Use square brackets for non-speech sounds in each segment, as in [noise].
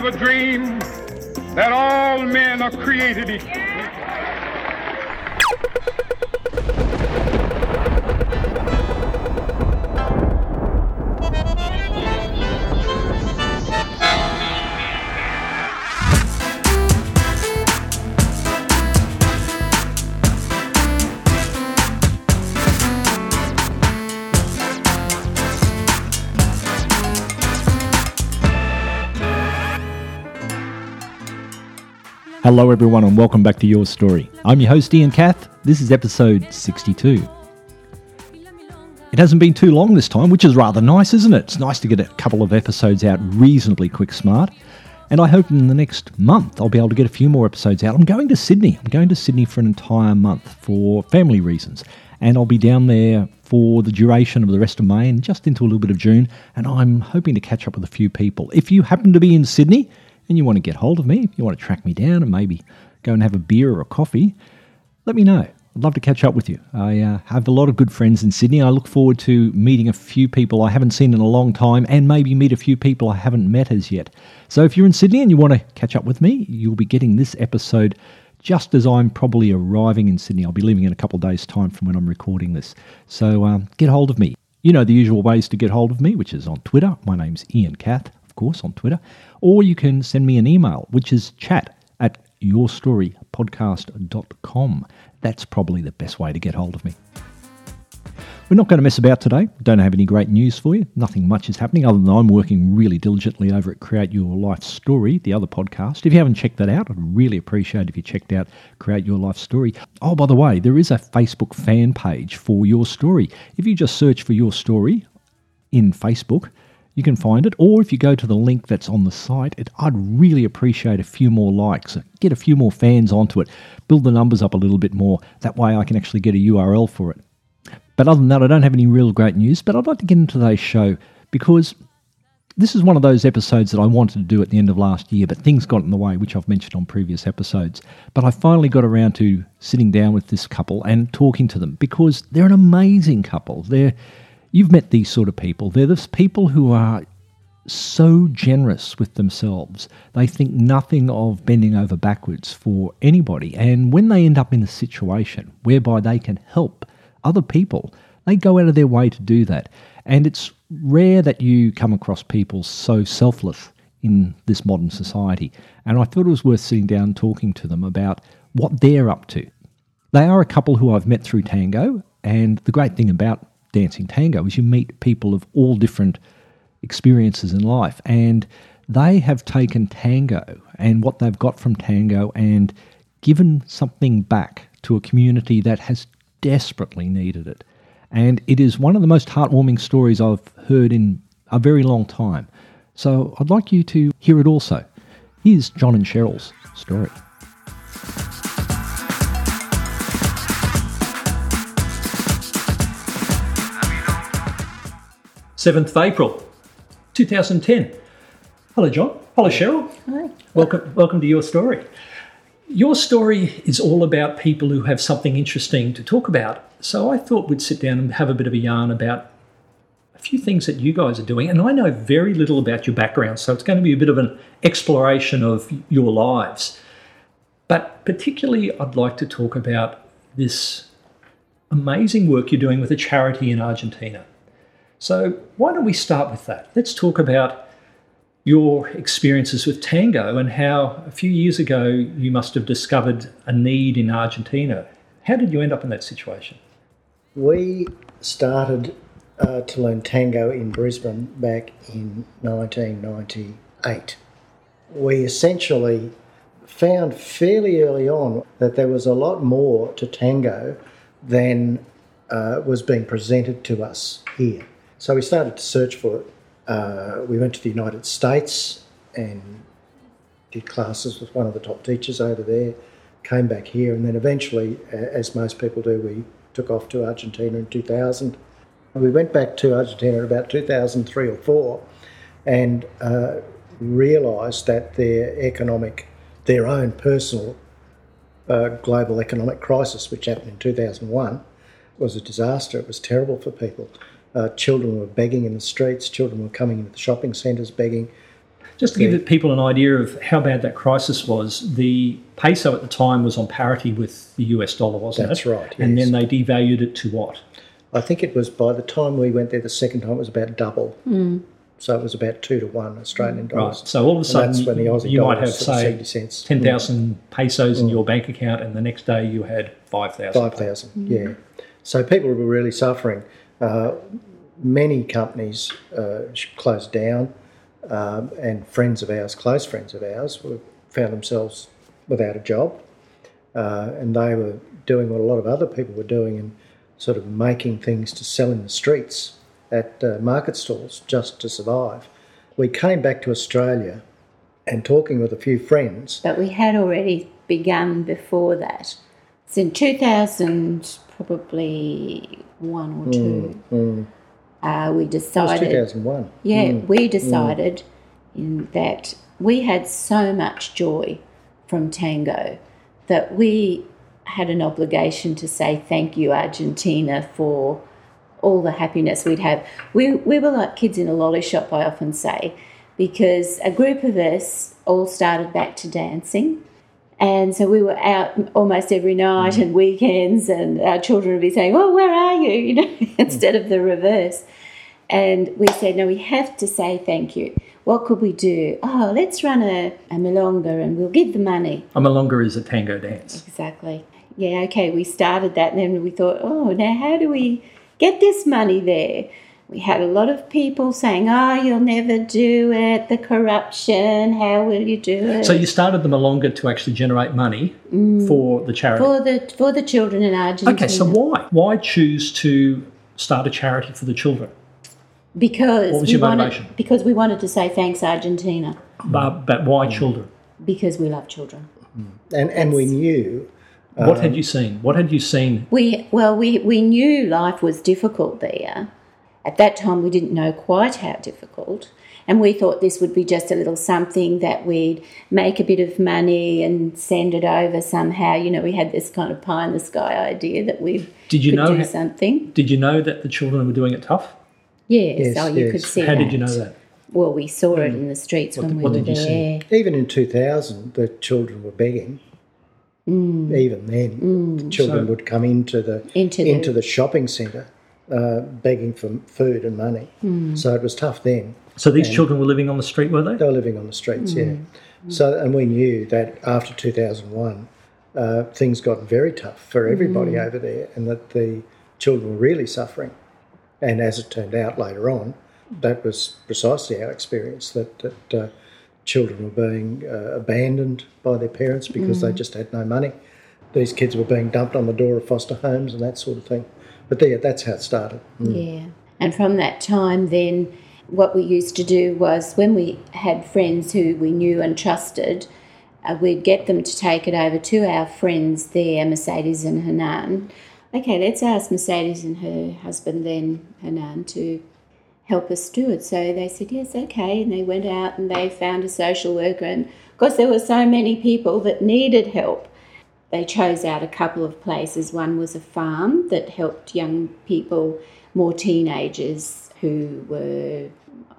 have a dream that all men are created equal. Hello, everyone, and welcome back to Your Story. I'm your host, Ian Kath. This is episode 62. It hasn't been too long this time, which is rather nice, isn't it? It's nice to get a couple of episodes out reasonably quick smart. And I hope in the next month I'll be able to get a few more episodes out. I'm going to Sydney. I'm going to Sydney for an entire month for family reasons. And I'll be down there for the duration of the rest of May and just into a little bit of June. And I'm hoping to catch up with a few people. If you happen to be in Sydney, and you want to get hold of me, you want to track me down and maybe go and have a beer or a coffee, let me know. I'd love to catch up with you. I uh, have a lot of good friends in Sydney. I look forward to meeting a few people I haven't seen in a long time and maybe meet a few people I haven't met as yet. So if you're in Sydney and you want to catch up with me, you'll be getting this episode just as I'm probably arriving in Sydney. I'll be leaving in a couple of days' time from when I'm recording this. So um, get hold of me. You know the usual ways to get hold of me, which is on Twitter. My name's Ian Cath, of course, on Twitter or you can send me an email, which is chat at yourstorypodcast.com. That's probably the best way to get hold of me. We're not going to mess about today. Don't have any great news for you. Nothing much is happening other than I'm working really diligently over at Create Your Life Story, the other podcast. If you haven't checked that out, I'd really appreciate if you checked out Create Your Life Story. Oh, by the way, there is a Facebook fan page for Your Story. If you just search for Your Story in Facebook, you can find it. Or if you go to the link that's on the site, it, I'd really appreciate a few more likes, uh, get a few more fans onto it, build the numbers up a little bit more. That way I can actually get a URL for it. But other than that, I don't have any real great news. But I'd like to get into today's show because this is one of those episodes that I wanted to do at the end of last year, but things got in the way, which I've mentioned on previous episodes. But I finally got around to sitting down with this couple and talking to them because they're an amazing couple. They're You've met these sort of people. They're the people who are so generous with themselves. They think nothing of bending over backwards for anybody. And when they end up in a situation whereby they can help other people, they go out of their way to do that. And it's rare that you come across people so selfless in this modern society. And I thought it was worth sitting down talking to them about what they're up to. They are a couple who I've met through Tango. And the great thing about dancing tango is you meet people of all different experiences in life and they have taken tango and what they've got from tango and given something back to a community that has desperately needed it. And it is one of the most heartwarming stories I've heard in a very long time. So I'd like you to hear it also. Here's John and Cheryl's story. 7th of April 2010. Hello, John. Hello, Cheryl. Hi. Welcome, welcome to Your Story. Your story is all about people who have something interesting to talk about. So I thought we'd sit down and have a bit of a yarn about a few things that you guys are doing. And I know very little about your background, so it's going to be a bit of an exploration of your lives. But particularly, I'd like to talk about this amazing work you're doing with a charity in Argentina. So, why don't we start with that? Let's talk about your experiences with tango and how a few years ago you must have discovered a need in Argentina. How did you end up in that situation? We started uh, to learn tango in Brisbane back in 1998. We essentially found fairly early on that there was a lot more to tango than uh, was being presented to us here. So we started to search for it. Uh, we went to the United States and did classes with one of the top teachers over there, came back here, and then eventually, as most people do, we took off to Argentina in 2000. And we went back to Argentina in about 2003 or 4 and uh, realised that their economic, their own personal uh, global economic crisis, which happened in 2001, was a disaster. It was terrible for people. Uh, children were begging in the streets, children were coming into the shopping centres begging. Just to give people an idea of how bad that crisis was, the peso at the time was on parity with the US dollar, wasn't That's it? right, And then they devalued it to what? I think it was by the time we went there the second time, it was about double. Hmm. So it was about two to one Australian dollars. Right. So all of a sudden, that's when the Aussie you dollar might have, was say, 70 cents. 10,000 hmm. pesos in hmm. your bank account, and the next day you had 5,000. 5,000, yeah. So people were really suffering. Uh, many companies uh, closed down, um, and friends of ours, close friends of ours, were, found themselves without a job. And they were doing what a lot of other people were doing and sort of making things to sell in the streets at market stalls just to survive. We came back to Australia and talking with a few friends, But we had already begun before that. It's in 2000, probably one or two. Mm, mm. Uh, we decided. 2001. Yeah, mm, we decided in that we had so much joy from tango that we had an obligation to say thank you, Argentina, for all the happiness we'd have. We, we were like kids in a lolly shop, I often say, because a group of us all started back to dancing. And so we were out almost every night mm. and weekends, and our children would be saying, "Oh, where are you?" [laughs] You know, mm. instead of the reverse. And we said, "No, we have to say thank you. What could we do? Oh, let's run a, a milonga, and we'll give the money." A milonga is a tango dance. Exactly. Yeah. Okay. We started that, and then we thought, "Oh, now how do we get this money there?" We had a lot of people saying, "Oh, you'll never do it. The corruption. How will you do it?" So you started the milonga to actually generate money mm. for the charity. for the for the children in Argentina. okay, so why? Why choose to start a charity for the children? because What was we your wanted, motivation? because we wanted to say thanks Argentina But, but why mm. children? because we love children. Mm. And, and we knew What had um, you seen? What had you seen? We well we we knew life was difficult there. At that time we didn't know quite how difficult. And we thought this would be just a little something that we'd make a bit of money and send it over somehow. You know, we had this kind of pie in the sky idea that we Did you could know do something. Did you know that the children were doing it tough? Yes, Yes, oh, you yes. could see How that. did you know that? Well, we saw it in the streets What when we what were did you see? there. even in 2000, the children were begging. Mm. Even then, the children So- would come into the Into the- into the shopping centre, uh, begging for food and money. Mm. So it was tough then. So these children were living on the street, were they? They were living on the streets, yeah. So and we knew that after 2001, uh, things got very tough for everybody over there, and that the children were really suffering. And as it turned out later on, that was precisely our experience that that uh, children were being uh, abandoned by their parents because they just had no money. These kids were being dumped on the door of foster homes and that sort of thing. But there, that's how it started. Yeah. And from that time, then, what we used to do was when we had friends who we knew and trusted, uh, we'd get them to take it over to our friends there, Mercedes and Hanan. Okay, let's ask Mercedes and her husband then, Hanan, to help us do it. So they said, yes, okay. And they went out and they found a social worker. And of course, there were so many people that needed help. They chose out a couple of places. One was a farm that helped young people, more teenagers who were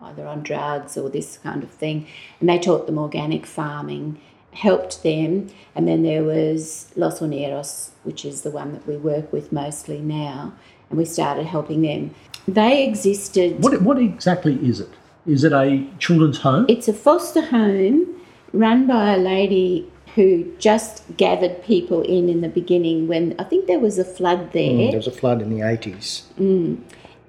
either on drugs or this kind of thing. And they taught them organic farming, helped them. And then there was Los Oneros, which is the one that we work with mostly now. And we started helping them. They existed. What, what exactly is it? Is it a children's home? It's a foster home run by a lady who just gathered people in in the beginning when I think there was a flood there. There was a flood in the 80s.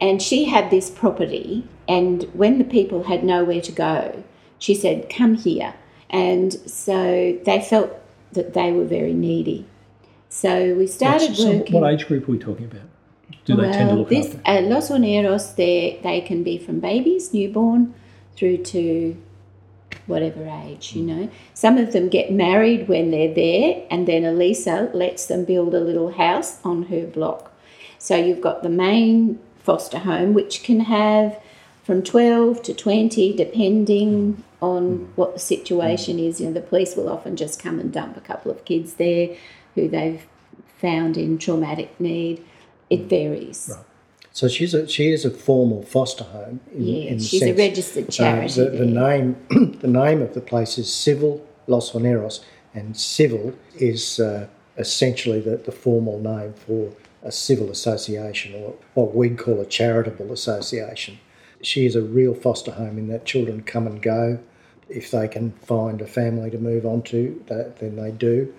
And she had this property, and when the people had nowhere to go, she said, Come here. And so they felt that they were very needy. So we started so working. what age group are we talking about? Do they tend to look this, after? uh, Los Oneros, they they can be from babies, newborn, through to whatever age, you know. Some of them get married when they're there, and then Elisa lets them build a little house on her block. So you've got the main foster home, which can have from 12 to 20, depending on what the situation is. You know, the police will often just come and dump a couple of kids there who they've found in traumatic need. It varies. So she's a, she is a formal foster home. In, Yeah, in she's a sense. registered Uh, charity. the, the name [clears throat] the name of the place is Civil Los Veneros, and civil is uh, essentially the, the formal name for a civil association or what we'd call a charitable association. She is a real foster home in that children come and go. If they can find a family to move on to, that, then they do.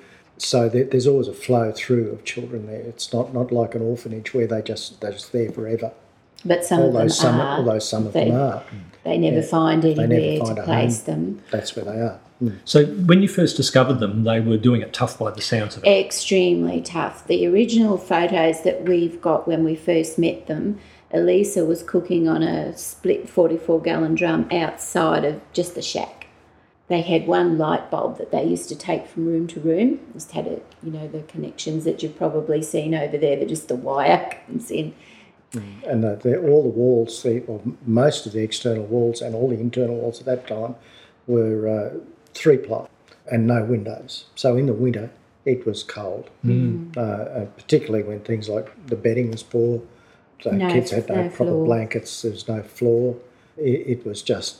So there, there's always a flow through of children there. It's not, not like an orphanage where they just they're just there forever. but some of Although them some, are. although some of they, them are, They never Yeah. find never anywhere find to a place home. them. that's where they are. Mm. So when you first discovered them, they were doing it tough by the sounds of it. Extremely tough. The original photos that we've got when we first met them, Elisa was cooking on a split 44 gallon drum outside of just the shack. They had one light bulb that they used to take from room to room. Just had a, you know, the connections that you've probably seen over there. That just the wire comes in. And the, the, all the walls, the, or most of the external walls and all the internal walls at that time were uh, three ply and no windows. So in the winter, it was cold, Mm. uh, uh, particularly when things like the bedding was poor. The No- kids had no, no proper floor. blankets. There was no floor. It, it was just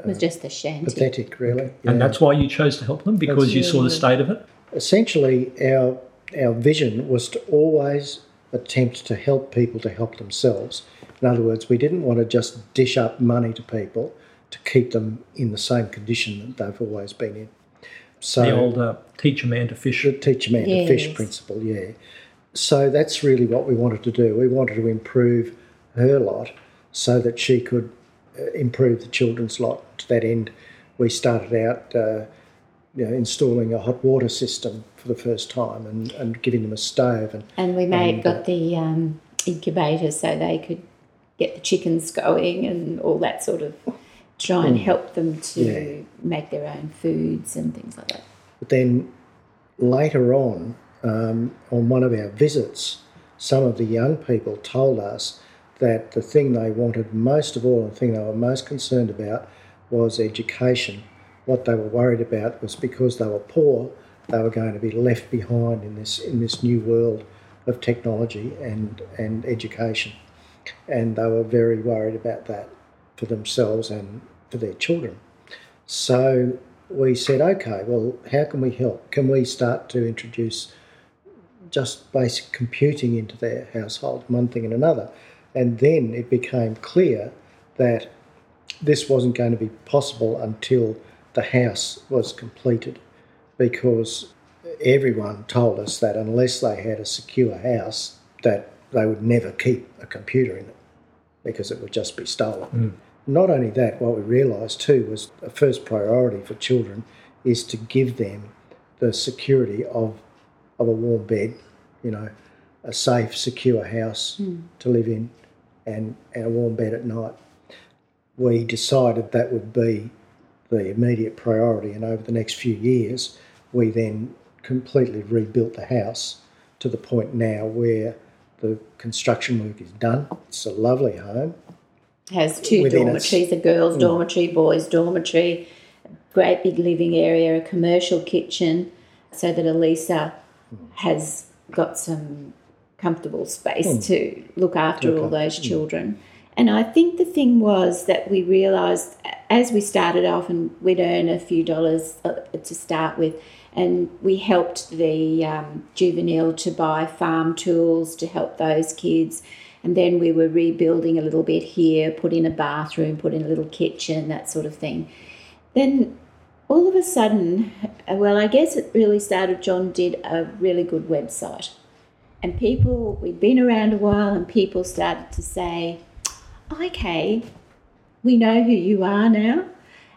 It was just the shanty. pathetic, really. And that's why you chose to help them because you saw the state of it. essentially our our vision was to always attempt to help people to help themselves. In other words, we didn't want to just dish up money to people to keep them in the same condition that they've always been in. So The old uh, teach a man to fish. the teach a man to fish principle, yeah. So that's really what we wanted to do. We wanted to improve her lot so that she could uh, improve the children's lot. To that end, we started out uh, you know, installing a hot water system for the first time and, and giving them a stove. And And we made And, uh, got the um, incubator so they could get the chickens going and all that sort of try and help them to Yeah. make their own foods and things like that. But then later on, um, on one of our visits, some of the young people told us that the thing they wanted most of all, the thing they were most concerned about, was education. What they were worried about was because they were poor, they were going to be left behind in this in this new world of technology and and education, and they were very worried about that for themselves and for their children. So we said, okay, well, how can we help? Can we start to introduce just basic computing into their household, one thing and another? And then it became clear that this wasn't going to be possible until the house was completed because everyone told us that unless they had a secure house that they would never keep a computer in it because it would just be stolen. Hmm. Not only that, what we realised too was a first priority for children is to give them the security of of a warm bed, you know, a safe, secure house hmm. to live in, and, and a warm bed at night. We decided that would be the immediate priority, and over the next few years, we then completely rebuilt the house to the point now where the construction work is done. It's a lovely home. has two Within dormitories, a girls' mm. dormitory, boys' dormitory, a great big living area, a commercial kitchen, so that Elisa mm. has got some comfortable space to look after all those children. And I think the thing was that we realised as we started off, and we'd earn a few dollars uh, to start with, and we helped the um, juvenile to buy farm tools to help those kids. And then we were rebuilding a little bit here, put in a bathroom, put in a little kitchen, that sort of thing. Then all of a sudden, uh, well, I guess it really started. John did a really good website. And people, we'd been around a while, and people started to say, okay, we know who you are now.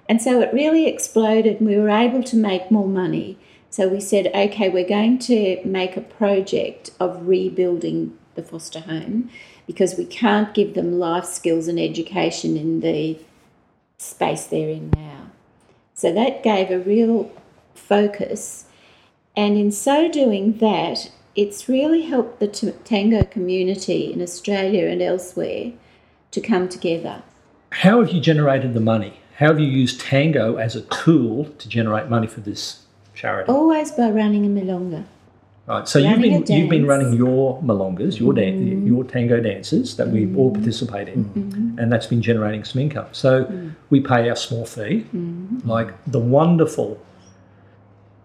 And so it really exploded, and we were able to make more money. So we said, okay, we're going to make a project of rebuilding the foster home because we can't give them life skills and education in the space they're in now. So that gave a real focus. And in so doing that, it's really helped the T- Tango community in Australia and elsewhere to come together. How have you generated the money? How have you used Tango as a tool to generate money for this charity? Always by running a milonga. Right. So you've been you've been running your milongas, your dan- mm-hmm. your tango dances that we all mm-hmm. participate in, mm-hmm. and that's been generating some income. So we pay our small fee, like the wonderful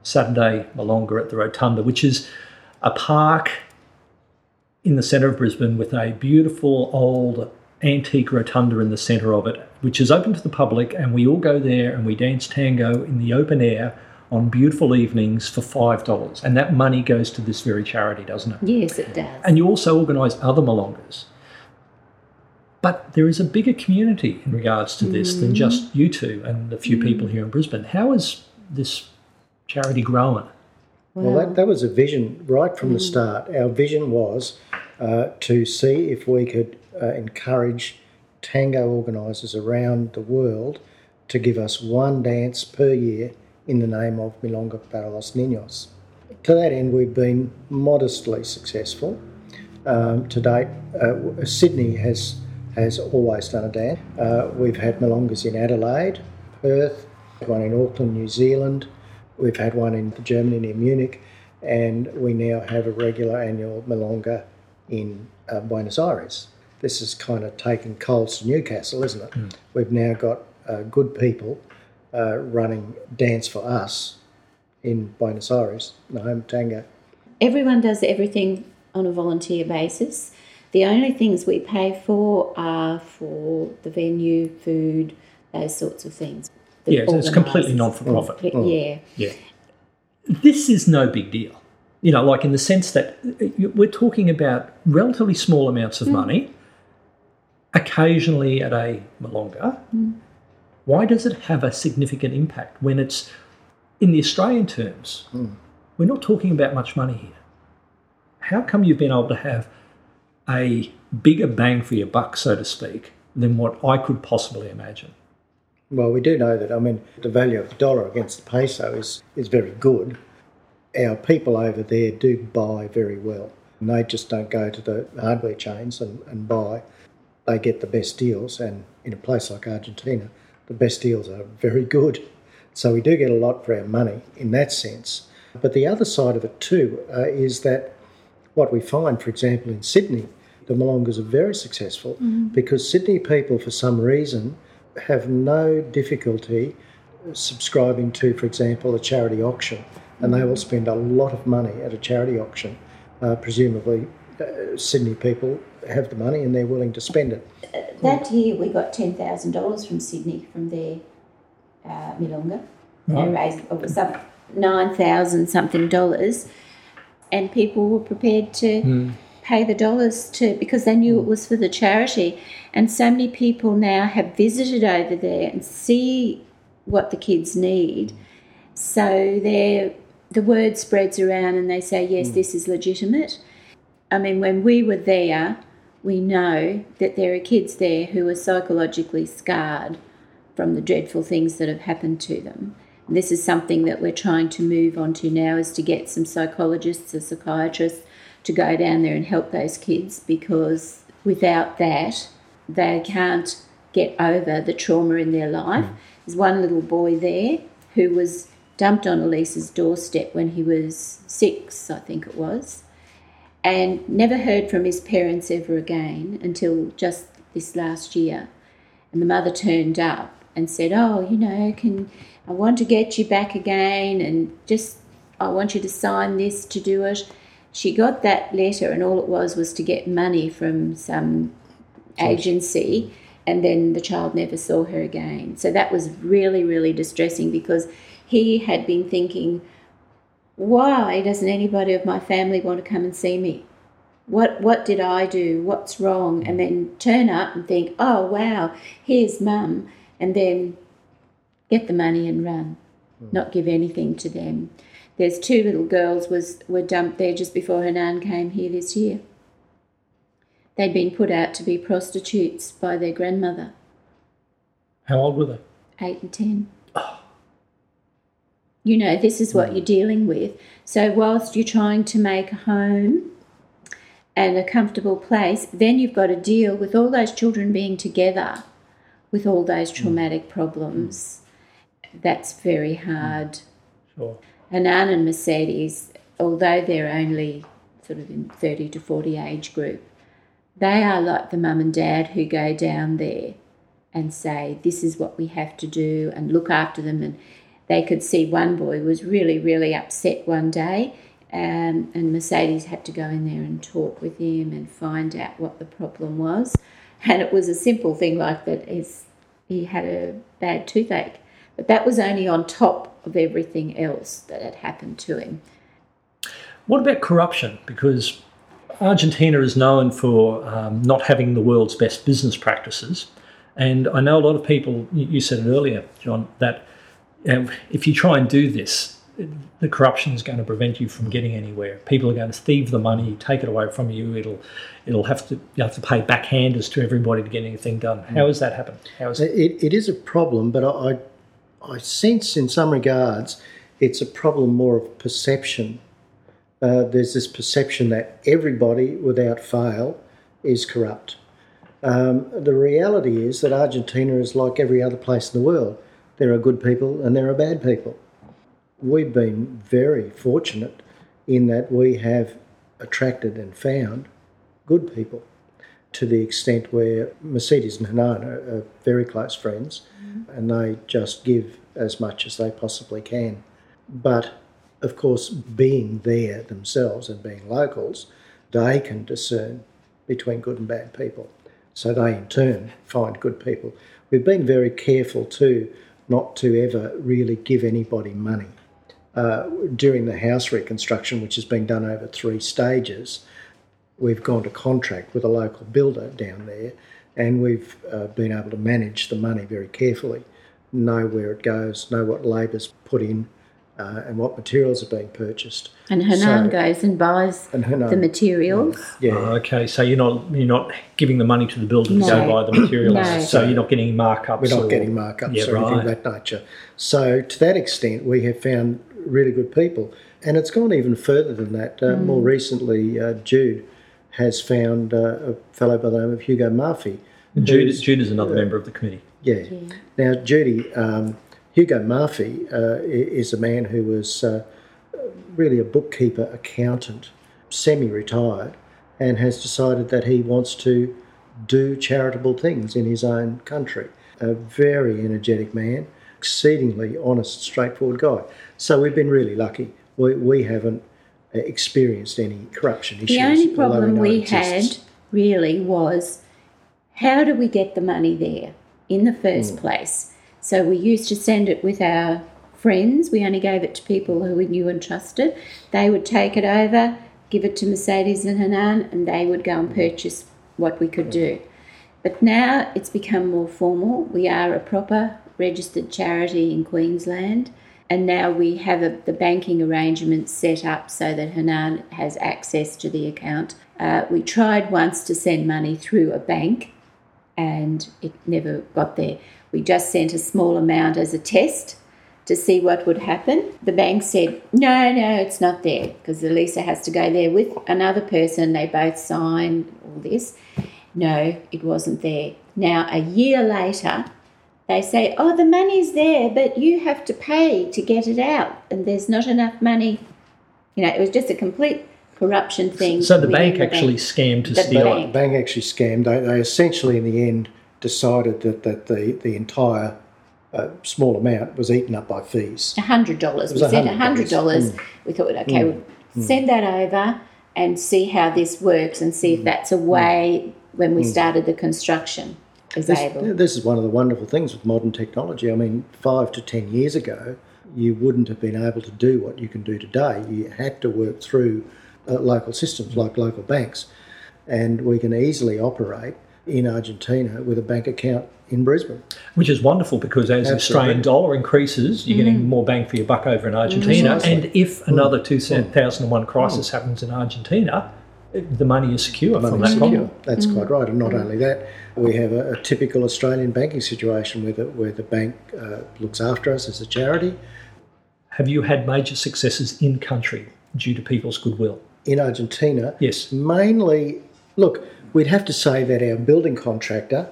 Saturday Milonga at the Rotunda, which is a park in the centre of Brisbane with a beautiful old antique rotunda in the centre of it, which is open to the public, and we all go there and we dance tango in the open air on beautiful evenings for five dollars, and that money goes to this very charity, doesn't it? Yes, it does. And you also organise other milongas. But there is a bigger community in regards to this than mm. just you two and a few mm. people here in Brisbane. How is this charity growing? Well, that, that was a vision right from the start. Our vision was uh, to see if we could uh, encourage tango organisers around the world to give us one dance per year in the name of Milonga para los Niños. To that end, we've been modestly successful. Um, to date, uh, Sydney has has always done a dance. Uh, we've had milongas in Adelaide, Perth, one in Auckland, New Zealand. We've had one in Germany near Munich, and we now have a regular annual milonga in uh, Buenos Aires. This is kind of taking coals to Newcastle, isn't it? We've now got uh, good people uh, running dance for us in Buenos Aires, the home tango. Everyone does everything on a volunteer basis. The only things we pay for are for the venue, food, those sorts of things. The Yeah, it's completely non-for-profit. Mm. Yeah. Yeah. This is no big deal. You know, like in the sense that uh, we're talking about relatively small amounts of money, occasionally at a milonga. Why does it have a significant impact when it's in the Australian terms? We're not talking about much money here. How come you've been able to have a bigger bang for your buck, so to speak, than what I could possibly imagine? Well, we do know that, I mean, the value of the dollar against the peso is, is very good. Our people over there do buy very well. And they just don't go to the hardware chains and, and buy. They get the best deals, and in a place like Argentina, the best deals are very good. So we do get a lot for our money in that sense. But the other side of it too uh, is that what we find, for example, in Sydney, the milongas are very successful because Sydney people, for some reason, have no difficulty subscribing to, for example, a charity auction, and they will spend a lot of money at a charity auction. Uh, presumably, uh, Sydney people have the money and they're willing to spend it. That year we got ten thousand dollars from Sydney from their uh, Milonga. They raised it was some nine thousand something dollars, and people were prepared to pay the dollars to because they knew it mm. was for the charity. And so many people now have visited over there and see what the kids need. So they the word spreads around and they say, yes, mm. this is legitimate. I mean, when we were there, we know that there are kids there who are psychologically scarred from the dreadful things that have happened to them. And this is something that we're trying to move on to now is to get some psychologists or psychiatrists to go down there and help those kids because without that, they can't get over the trauma in their life. Mm. There's one little boy there who was dumped on Elisa's doorstep when he was six, I think it was and never heard from his parents ever again until just this last year. And the mother turned up and said, "Oh, you know, can I want to get you back again and just I want you to sign this to do it." She got that letter and all it was was to get money from some agency and then the child never saw her again. So that was really really distressing because he had been thinking why doesn't anybody of my family want to come and see me? What what did I do? What's wrong? And then turn up and think, oh wow, here's mum, and then get the money and run, hmm. not give anything to them. There's two little girls was were dumped there just before her nan came here this year. They'd been put out to be prostitutes by their grandmother, How old were they? eight and ten. You know, this is what you're dealing with. So, whilst you're trying to make a home and a comfortable place, then you've got to deal with all those children being together with all those mm. traumatic problems. That's very hard. Sure. Hanan and Mercedes although they're only sort of in 30 to 40 age group, they are like the mum and dad who go down there and say, This is what we have to do, and look after them. And they could see one boy was really, really upset one day, um, and Mercedes had to go in there and talk with him and find out what the problem was. And it was a simple thing like that is he had a bad toothache. But that was only on top of everything else that had happened to him. What about corruption? Because Argentina is known for um, not having the world's best business practices. And I know a lot of people, you said it earlier, John, that if you try and do this, the corruption is going to prevent you from getting anywhere. People are going to thieve the money, take it away from you. It'll, it'll have to you have to pay backhanders to everybody to get anything done. How has that happened? How is it, it, it is a problem, but I, I sense in some regards it's a problem more of perception uh, there's this perception that everybody, without fail, is corrupt. Um, the reality is that Argentina is like every other place in the world. There are good people and there are bad people. We've been very fortunate in that we have attracted and found good people to the extent where Mercedes and Hanan are, very close friends mm-hmm. and they just give as much as they possibly can. But of course, being there themselves and being locals, they can discern between good and bad people. So they in turn find good people. We've been very careful too not to ever really give anybody money. Uh, during the house reconstruction, which has been done over three stages, we've gone to contract with a local builder down there and we've uh, been able to manage the money very carefully, know where it goes, know what labour's put in, uh, and what materials are being purchased. And Hanan so, goes and buys and Hanan, the materials. Yeah. Oh, okay, so you're not you're not giving the money to the builder no. to go buy the materials. no. So you're not getting markups. We're not or, getting markups yeah, or right. anything of that nature. So to that extent, we have found really good people, and it's gone even further than that. Uh, mm. More recently, uh, Jude has found uh, a fellow by the name of Hugo Murphy. Jude, Jude is another member of the committee. Yeah. yeah. Now, Judy. Um, Hugo Murphy uh, is a man who was uh, really a bookkeeper, accountant, semi retired, and has decided that he wants to do charitable things in his own country. A very energetic man, exceedingly honest, straightforward guy. So we've been really lucky. We, we haven't experienced any corruption issues. The only problem we had really was how do we get the money there in the first mm. place? So we used to send it with our friends. We only gave it to people who we knew and trusted. They would take it over, give it to Mercedes and Hanan, and they would go and purchase what we could do. But now it's become more formal. We are a proper registered charity in Queensland, and now we have a, the banking arrangements set up so that Hanan has access to the account. Uh, we tried once to send money through a bank, and it never got there. We just sent a small amount as a test to see what would happen. The bank said, no, no, it's not there because Elisa has to go there with another person. They both signed all this. No, it wasn't there. Now, a year later, they say, oh, the money's there, but you have to pay to get it out, and there's not enough money. You know, it was just a complete corruption thing. So the bank actually bank. scammed to the steal. Bank. The bank actually scammed. They, they essentially, in the end, decided that, that the, the entire uh, small amount was eaten up by fees. $100. We said $100. Mm. We thought, okay, mm. we'll send that over and see how this works and see if mm. that's a mm. way when we mm. started the construction. Is this, able. this is one of the wonderful things with modern technology. I mean, five to ten years ago, you wouldn't have been able to do what you can do today. You had to work through uh, local systems like local banks, and we can easily operate in Argentina with a bank account in Brisbane. Which is wonderful because as Absolutely. the Australian dollar increases, you're mm. getting more bang for your buck over in Argentina. Mm. And if mm. another 2001 crisis mm. happens in Argentina, the money is secure money from that secure. problem. That's mm. quite right. And not only that, we have a, a, typical Australian banking situation where the, where the bank uh, looks after us as a charity. Have you had major successes in country due to people's goodwill? In Argentina? Yes. Mainly, look, We'd have to say that our building contractor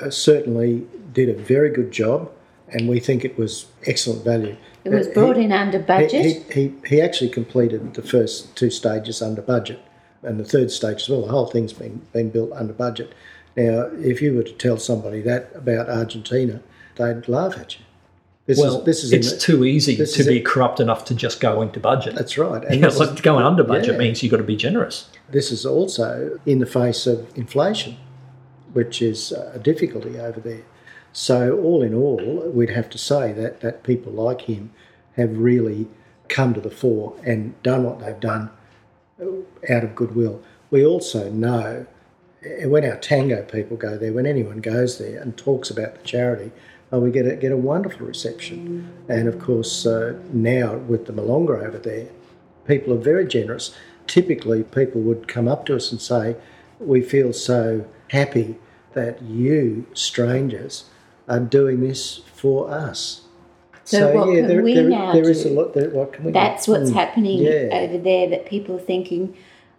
uh, certainly did a very good job. and we think it was excellent value. It was Uh, brought he- in under he, budget. he, he, he actually completed the first two stages under budget, and the third stage as well. The whole thing's been, been built under budget. Now, if you were to tell somebody that about Argentina, they'd laugh at you. This Well, is this is it's the- too easy to be it. corrupt enough to just go into budget. That's right. And know, this, is, like going under budget yeah. means you've got to be generous. this is also in the face of inflation, which is a difficulty over there. So, all in all, we'd have to say that, that people like him have really come to the fore and done what they've done out of goodwill. We also know when our tango people go there, when anyone goes there and talks about the charity, uh, we get a, get a wonderful reception. And of course, uh, now with the milonga over there, people are very generous. Typically, people would come up to us and say, We feel so happy that you, strangers, are doing this for us. So what can we now there is a do? lot. There, what can we? That's do? what's Mm, happening yeah. over there that people are thinking,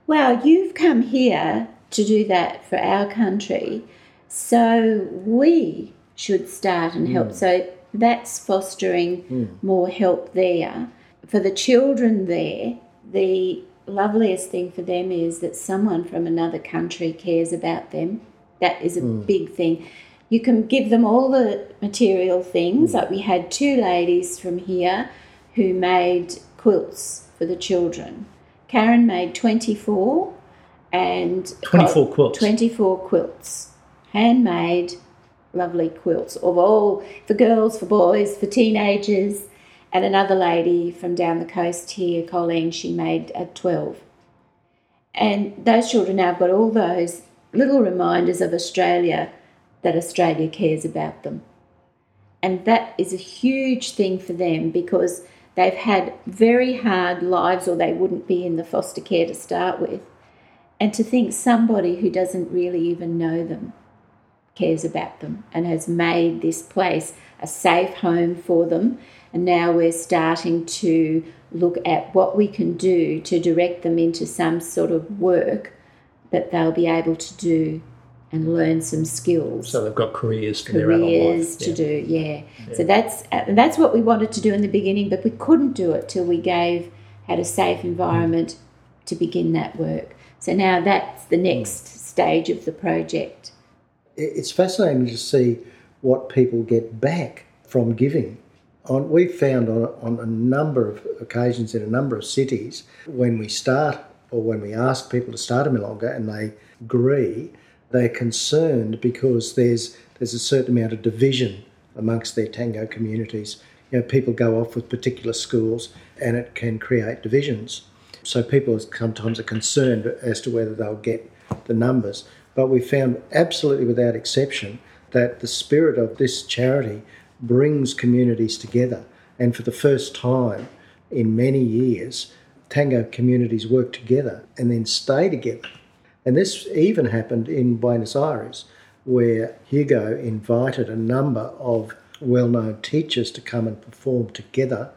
well, you've come here to do that for our country, so we should start and Mm. help. So that's fostering more help there. For the children there, the loveliest thing for them is that someone from another country cares about them. That is a Mm. big thing. You can give them all the material things. Like we had two ladies from here who made quilts for the children. Karen made 24 and 24 quilts. 24 quilts. Handmade, lovely quilts of all for girls, for boys, for teenagers. And another lady from down the coast here, Colleen, she made a 12. And those children now have got all those little reminders of Australia that Australia cares about them. And that is a huge thing for them because they've had very hard lives or they wouldn't be in the foster care to start with. And to think somebody who doesn't really even know them cares about them and has made this place a safe home for them. And now we're starting to look at what we can do to direct them into some sort of work that they'll be able to do and learn some skills So they've got careers for their adult careers life. to Yeah. do. Yeah. So that's uh, that's what we wanted to do in the beginning, but we couldn't do it till we gave had a safe environment to begin that work. So now that's the next stage of the project. it's fascinating to see what people get back from giving. On, we found on, on a number of occasions in a number of cities when we start or when we ask people to start a milonga and they agree, they're concerned because there's there's a certain amount of division amongst their tango communities. You know, people go off with particular schools and it can create divisions. So people sometimes are concerned as to whether they'll get the numbers. But we found absolutely without exception that the spirit of this charity brings communities together. And for the first time in many years, tango communities work together and then stay together. And this even happened in Buenos Aires, where Hugo invited a number of well known teachers to come and perform together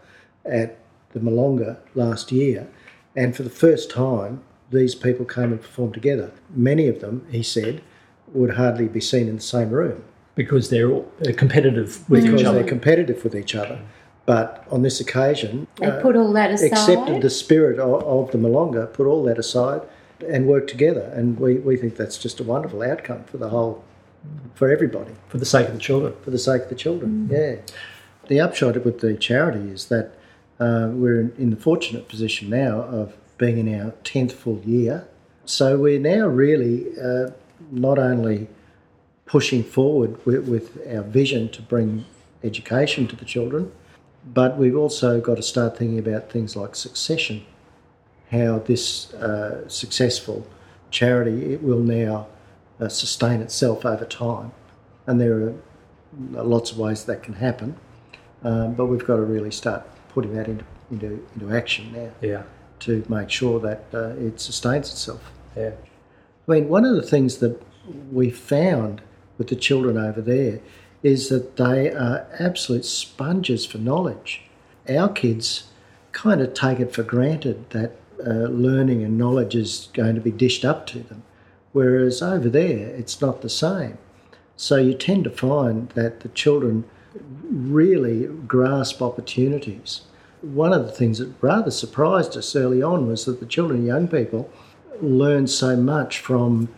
at the milonga last year. And for the first time, these people came and performed together. Many of them, he said, would hardly be seen in the same room Because they're all they're competitive with because each they're other. competitive with each other. But on this occasion, They uh, put all that aside. accepted the spirit of, of the milonga, put all that aside, and work together. And we, we think that's just a wonderful outcome for the whole, for everybody, for the sake of the children. for the sake of the children. Yeah. The upshot with the charity is that uh, we're in, in the fortunate position now of being in our 10th full year. So we're now really uh, not only pushing forward with, with our vision to bring education to the children, but we've also got to start thinking about things like succession, how this uh, successful charity it will now uh, sustain itself over time. And there are lots of ways that can happen, um, but we've got to really start putting that into, into, into action now Yeah, to make sure that uh, it sustains itself. yeah. I mean, one of the things that we found with the children over there is that they are absolute sponges for knowledge. Our kids kind of take it for granted that uh, learning and knowledge is going to be dished up to them, whereas over there it's not the same. So you tend to find that the children really grasp opportunities. One of the things that rather surprised us early on was that the children and young people learn so much from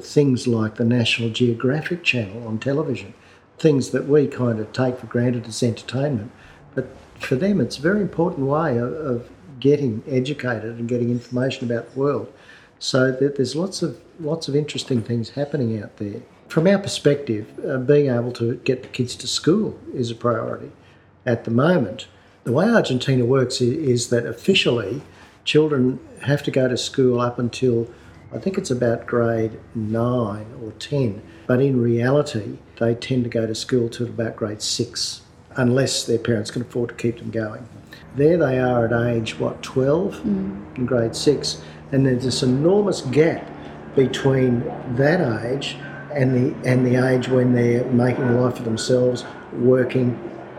things like the National Geographic Channel on television, things that we kind of take for granted as entertainment. But for them, it's a very important way of, of getting educated and getting information about the world. So that there's lots of lots of interesting things happening out there. From our perspective, uh, being able to get the kids to school is a priority. At the moment, the way Argentina works is, is that officially, children have to go to school up until I think it's about grade nine or ten, but in reality, they tend to go to school till about grade six, unless their parents can afford to keep them going. There they are at age, what, 12 mm. in grade six, and there's this enormous gap between that age and the, and the age when they're making a life for themselves, working,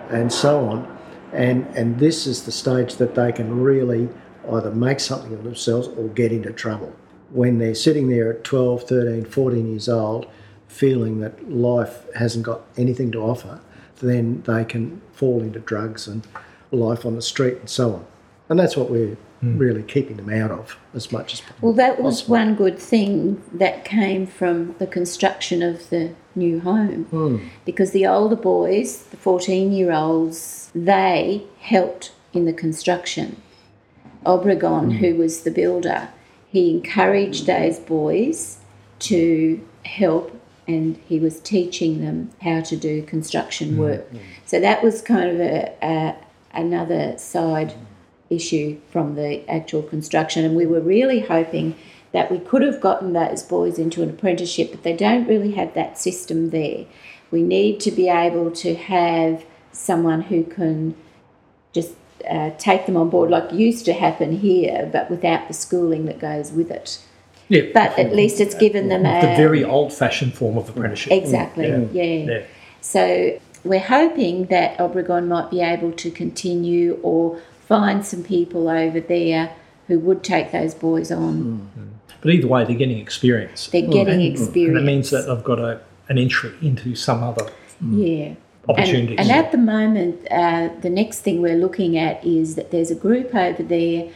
and so on. And, and this is the stage that they can really either make something of themselves or get into trouble. When they're sitting there at 12, 13, 14 years old, feeling that life hasn't got anything to offer, then they can fall into drugs and life on the street and so on. And that's what we're hmm. really keeping them out of as much as possible. Well, that was one good thing that came from the construction of the new home. Hmm. Because the older boys, the 14 year olds, they helped in the construction. Obregon, hmm. who was the builder, he encouraged those boys to help and he was teaching them how to do construction work. So that was kind of a, a, another side issue from the actual construction. And we were really hoping that we could have gotten those boys into an apprenticeship, but they don't really have that system there. We need to be able to have someone who can just uh, take them on board, like used to happen here, but without the schooling that goes with it. Yeah, But at least it's given them a the very old-fashioned form of apprenticeship. exactly, Yeah. yeah. Yeah. So we're hoping that Obregon might be able to continue or find some people over there who would take those boys on. Mm-hmm. But either way, they're getting experience. They're mm. getting And experience. that means that they've got a, an entry into some other mm, yeah. opportunities. And, and at the moment, uh, the next thing we're looking at is that there's a group over there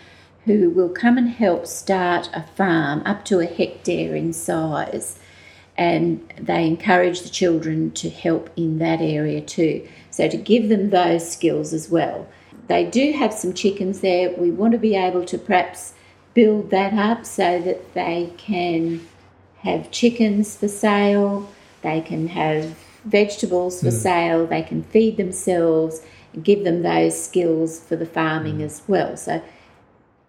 who will come and help start a farm up to a hectare in size. And they encourage the children to help in that area too. So, to give them those skills as well. They do have some chickens there. We want to be able to perhaps build that up so that they can have chickens for sale, they can have vegetables for hmm. sale, they can feed themselves, give them those skills for the farming hmm. as well. So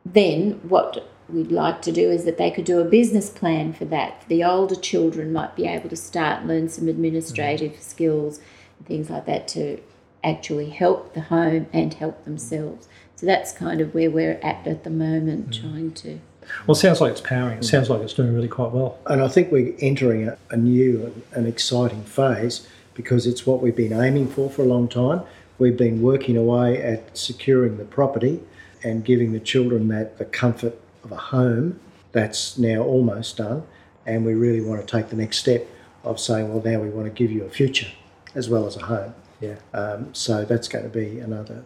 then what we'd like to do is that they could do a business plan for that. The older children might be able to start and learn some administrative mm-hmm. skills and things like that to actually help the home and help themselves. So that's kind of where we're at at the moment, mm. trying to. well, it sounds like it's powering. It sounds like it's doing really quite well. And I think we're entering a, a new and an exciting phase because it's what we've been aiming for for a long time. We've been working away at securing the property and giving the children that the comfort of a home. That's now almost done, and we really want to take the next step of saying, well, now we want to give you a future as well as a home. Yeah. Um, so that's going to be another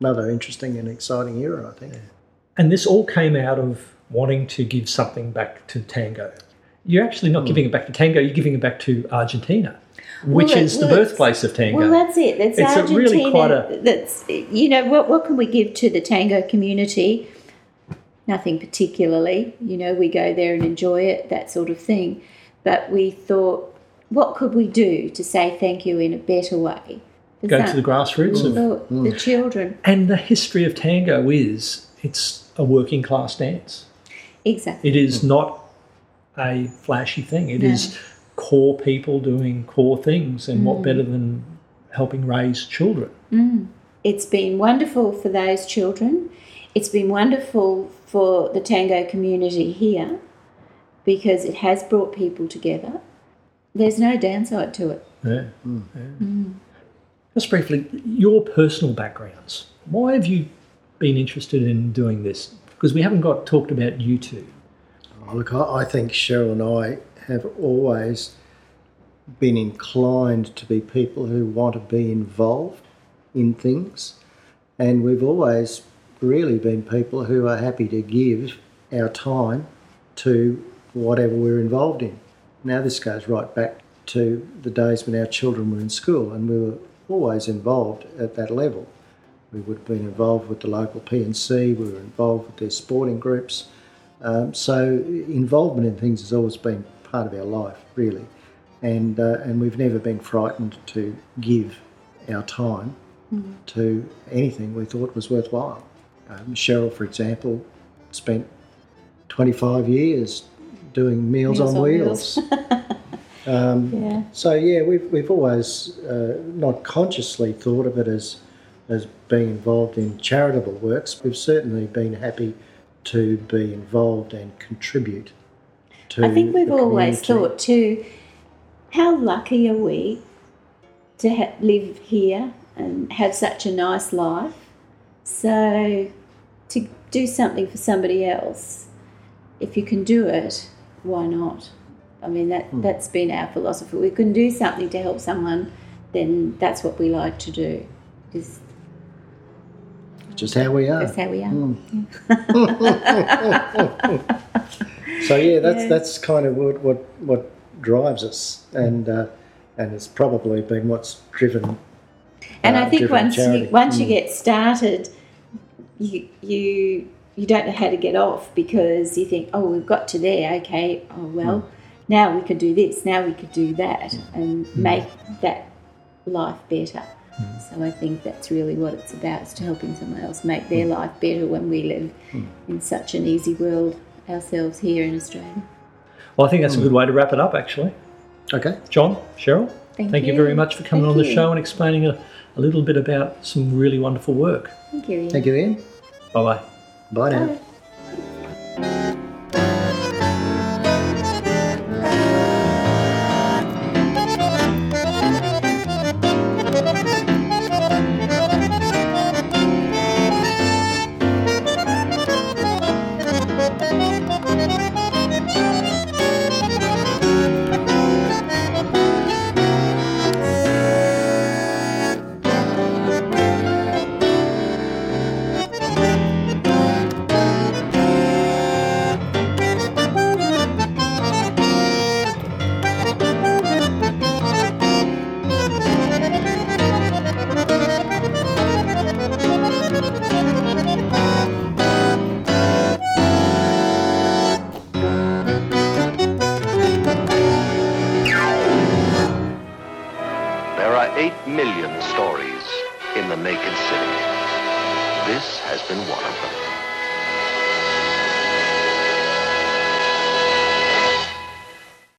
another interesting and exciting era, I think. And this all came out of wanting to give something back to tango. You're actually not giving it back to tango, you're giving it back to Argentina, which Well, is the birthplace of tango. Well, that's it. That's It's a Argentina. really quite a- That's you know what what can we give to the tango community? Nothing particularly. You know, we go there and enjoy it, that sort of thing. But we thought, what could we do to say thank you in a better way? For Go some- to the grassroots of for the mm. Mm. children. And the history of tango is it's a working class dance. Exactly. It is not a flashy thing. It No. is core people doing core things, and what mm. better than helping raise children? Mm. It's been wonderful for those children. It's been wonderful for the tango community here because it has brought people together. There's no downside to it. Yeah. Mm. yeah. Just briefly, your personal backgrounds. Why have you been interested in doing this? Because we haven't got talked about you two. Oh, Look, I I think Cheryl and I have always been inclined to be people who want to be involved in things, and we've always really been people who are happy to give our time to whatever we're involved in. Now, this goes right back to the days when our children were in school, and we were always involved at that level. We would have been involved with the local P&C, we were involved with their sporting groups. Um, so, involvement in things has always been part of our life, really. And, uh, and we've never been frightened to give our time mm. to anything we thought was worthwhile. Um, Cheryl, for example, spent 25 years doing Meals, Meals on, on, Wheels. Wheels. [laughs] um, yeah. So yeah, we've we've always uh, not consciously thought of it as as being involved in charitable works. We've certainly been happy to be involved and contribute to. I think we've always thought too. How lucky are we to ha- live here and have such a nice life? So to do something for somebody else, if you can do it, why not? I mean, that, mm. that's been our philosophy. We can do something to help someone, then that's what we like to do. Just, just how we are. That's how we are. Mm. [laughs] [laughs] so yeah, that's yeah. that's kind of what what, what drives us, and uh, and it's probably been what's driven. And uh, I think once charity. you once mm. you get started, you you you don't know how to get off because you think, oh, we've got to there. Okay, oh well, mm. now we could do this. Now we could do that, and mm. make that life better. Mm. So I think that's really what it's about: is to helping someone else make their hmm. life better when we live in such an easy world ourselves here in Australia. Well, I think that's a hmm. good way to wrap it up, actually. Okay, John, Cheryl, thank, thank you. you. very much for coming thank on the show and explaining a, a little bit about some really wonderful work. Thank you. Ian. Thank you, Ian. Bye bye. Bye now. Bye.